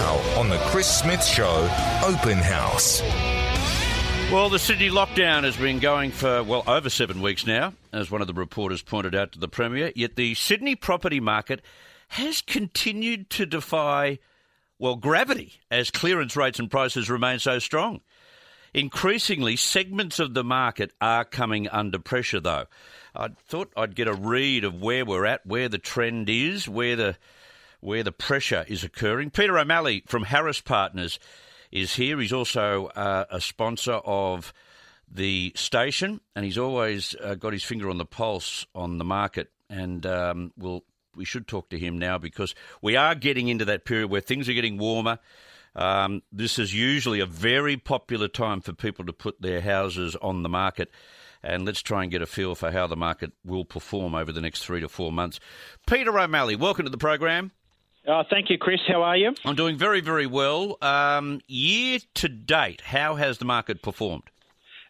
Now on the Chris Smith Show, Open House. Well, the Sydney lockdown has been going for, well, over seven weeks now, as one of the reporters pointed out to the Premier. Yet the Sydney property market has continued to defy, well, gravity as clearance rates and prices remain so strong. Increasingly, segments of the market are coming under pressure, though. I thought I'd get a read of where we're at, where the trend is, where the where the pressure is occurring. Peter O'Malley from Harris Partners is here. He's also uh, a sponsor of the station, and he's always uh, got his finger on the pulse on the market. And um, we'll, we should talk to him now because we are getting into that period where things are getting warmer. Um, this is usually a very popular time for people to put their houses on the market. And let's try and get a feel for how the market will perform over the next three to four months. Peter O'Malley, welcome to the program. Uh, thank you, Chris. How are you? I'm doing very, very well. Um, year to date, how has the market performed?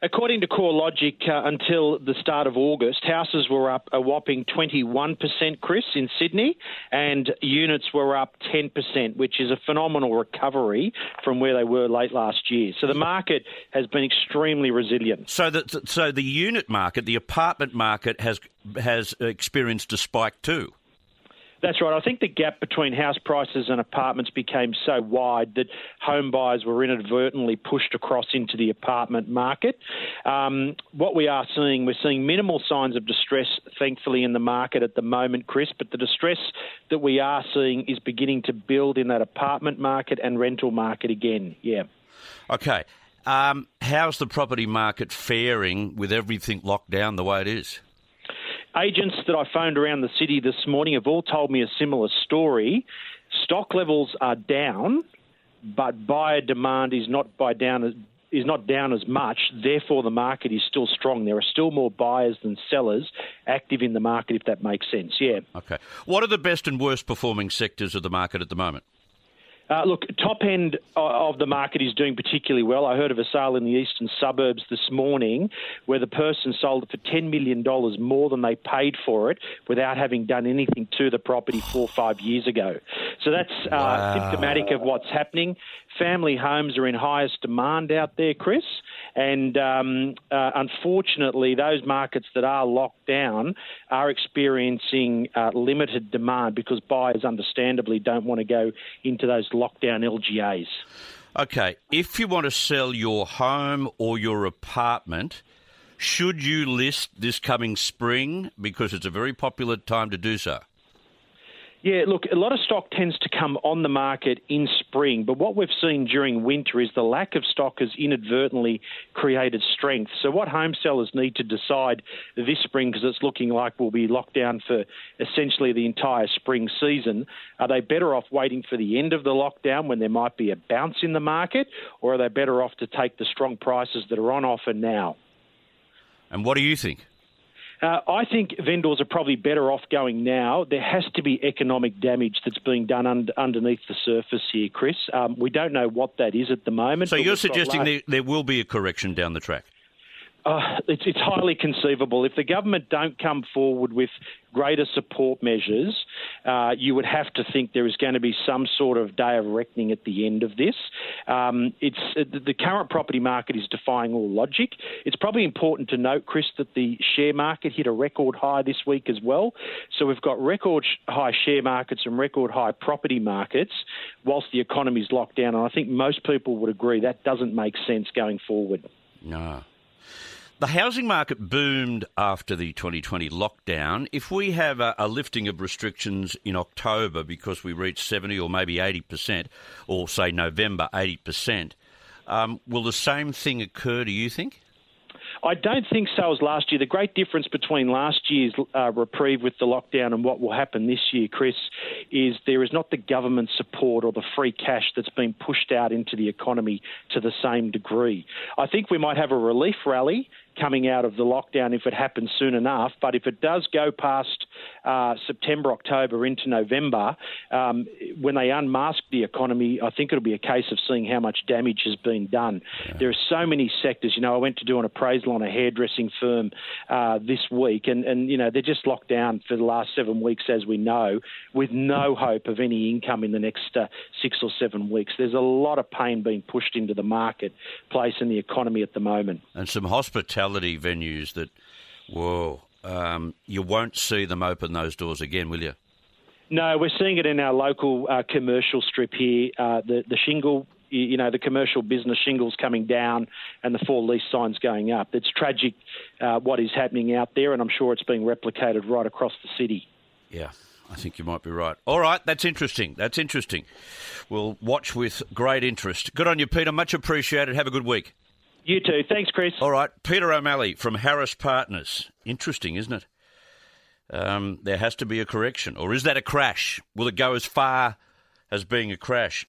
According to CoreLogic, uh, until the start of August, houses were up a whopping 21%, Chris, in Sydney, and units were up 10%, which is a phenomenal recovery from where they were late last year. So the market has been extremely resilient. So the, so the unit market, the apartment market, has has experienced a spike too. That's right. I think the gap between house prices and apartments became so wide that home buyers were inadvertently pushed across into the apartment market. Um, what we are seeing, we're seeing minimal signs of distress, thankfully, in the market at the moment, Chris, but the distress that we are seeing is beginning to build in that apartment market and rental market again. Yeah. Okay. Um, how's the property market faring with everything locked down the way it is? Agents that I phoned around the city this morning have all told me a similar story. Stock levels are down, but buyer demand is not by down is not down as much. Therefore, the market is still strong. There are still more buyers than sellers active in the market, if that makes sense. Yeah. Okay. What are the best and worst performing sectors of the market at the moment? Uh, look, top end of the market is doing particularly well. I heard of a sale in the eastern suburbs this morning where the person sold it for $10 million more than they paid for it without having done anything to the property four or five years ago. So that's uh, wow. symptomatic of what's happening. Family homes are in highest demand out there, Chris. And um, uh, unfortunately, those markets that are locked down are experiencing uh, limited demand because buyers understandably don't want to go into those lockdown LGAs. Okay, if you want to sell your home or your apartment, should you list this coming spring because it's a very popular time to do so? Yeah, look, a lot of stock tends to come on the market in spring, but what we've seen during winter is the lack of stock has inadvertently created strength. So, what home sellers need to decide this spring, because it's looking like we'll be locked down for essentially the entire spring season, are they better off waiting for the end of the lockdown when there might be a bounce in the market, or are they better off to take the strong prices that are on offer now? And what do you think? Uh, I think vendors are probably better off going now. There has to be economic damage that's being done un- underneath the surface here, Chris. Um, we don't know what that is at the moment. So you're suggesting there, there will be a correction down the track? Uh, it's, it's, highly conceivable. If the government don't come forward with greater support measures, uh, you would have to think there is going to be some sort of day of reckoning at the end of this. Um, it's uh, the current property market is defying all logic. It's probably important to note, Chris, that the share market hit a record high this week as well. So we've got record high share markets and record high property markets, whilst the economy is locked down. And I think most people would agree that doesn't make sense going forward. No. The housing market boomed after the 2020 lockdown. If we have a, a, lifting of restrictions in October because we reach 70 or maybe 80%, or say November 80%, um, will the same thing occur, do you think? I don't think so as last year. The great difference between last year's uh, reprieve with the lockdown and what will happen this year, Chris, is there is not the government support or the free cash that's been pushed out into the economy to the same degree. I think we might have a relief rally coming out of the lockdown if it happens soon enough. But if it does go past uh, September, October into November, um, when they unmask the economy, I think it'll be a case of seeing how much damage has been done. Yeah. There are so many sectors. You know, I went to do an appraisal on a hairdressing firm uh, this week, and, and, you know, they're just locked down for the last seven weeks, as we know, with no hope of any income in the next uh, six or seven weeks. There's a lot of pain being pushed into the marketplace and the economy at the moment. And some hospitality venues that, whoa, um, you won't see them open those doors again, will you? No, we're seeing it in our local uh, commercial strip here. Uh, the the shingle, you know, the commercial business shingles coming down and the for lease signs going up. It's tragic uh, what is happening out there, and I'm sure it's being replicated right across the city. Yeah. I think you might be right. All right, that's interesting. That's interesting. We'll watch with great interest. Good on you, Peter. Much appreciated. Have a good week. You too. Thanks, Chris. All right, Peter O'Malley from Harris Partners. Interesting, isn't it? Um, there has to be a correction, or is that a crash? Will it go as far as being a crash?